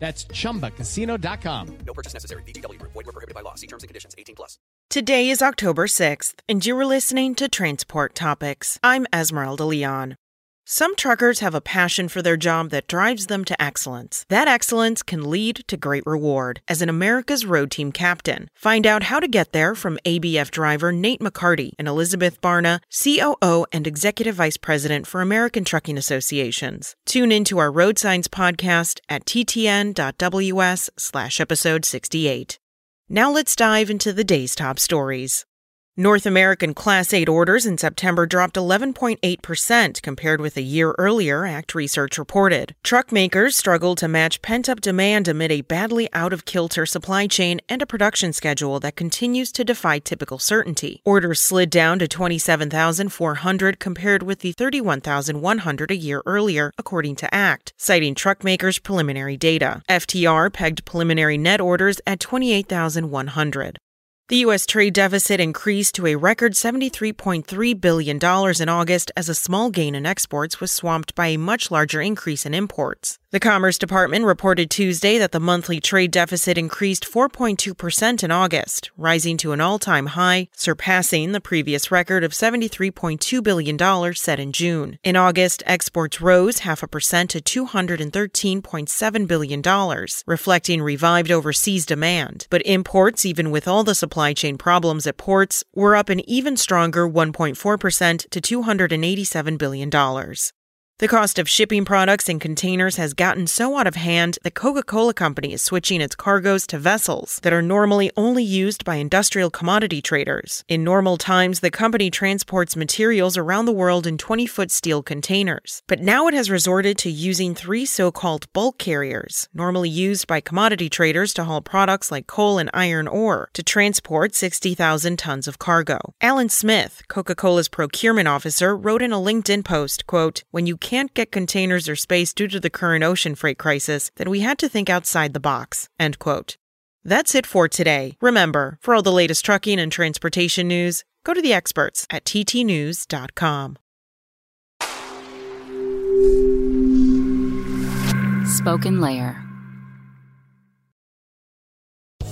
That's chumbacasino.com. No purchase necessary. VGW Group. Void were prohibited by law. See terms and conditions. 18 plus. Today is October 6th, and you are listening to Transport Topics. I'm Esmeralda Leon. Some truckers have a passion for their job that drives them to excellence. That excellence can lead to great reward as an America's Road Team captain. Find out how to get there from ABF driver Nate McCarty and Elizabeth Barna, COO and Executive Vice President for American Trucking Associations. Tune into our Road Signs podcast at ttn.ws slash episode 68. Now let's dive into the day's top stories. North American Class 8 orders in September dropped 11.8% compared with a year earlier, ACT Research reported. Truck makers struggled to match pent up demand amid a badly out of kilter supply chain and a production schedule that continues to defy typical certainty. Orders slid down to 27,400 compared with the 31,100 a year earlier, according to ACT, citing truck makers' preliminary data. FTR pegged preliminary net orders at 28,100. The U.S. trade deficit increased to a record $73.3 billion in August as a small gain in exports was swamped by a much larger increase in imports. The Commerce Department reported Tuesday that the monthly trade deficit increased 4.2% in August, rising to an all time high, surpassing the previous record of $73.2 billion set in June. In August, exports rose half a percent to $213.7 billion, reflecting revived overseas demand. But imports, even with all the supply chain problems at ports, were up an even stronger 1.4% to $287 billion. The cost of shipping products in containers has gotten so out of hand that Coca Cola Company is switching its cargoes to vessels that are normally only used by industrial commodity traders. In normal times, the company transports materials around the world in 20 foot steel containers. But now it has resorted to using three so called bulk carriers, normally used by commodity traders to haul products like coal and iron ore, to transport 60,000 tons of cargo. Alan Smith, Coca Cola's procurement officer, wrote in a LinkedIn post, quote, When you can't get containers or space due to the current ocean freight crisis, then we had to think outside the box. End quote. That's it for today. Remember, for all the latest trucking and transportation news, go to the experts at ttnews.com. Spoken Layer.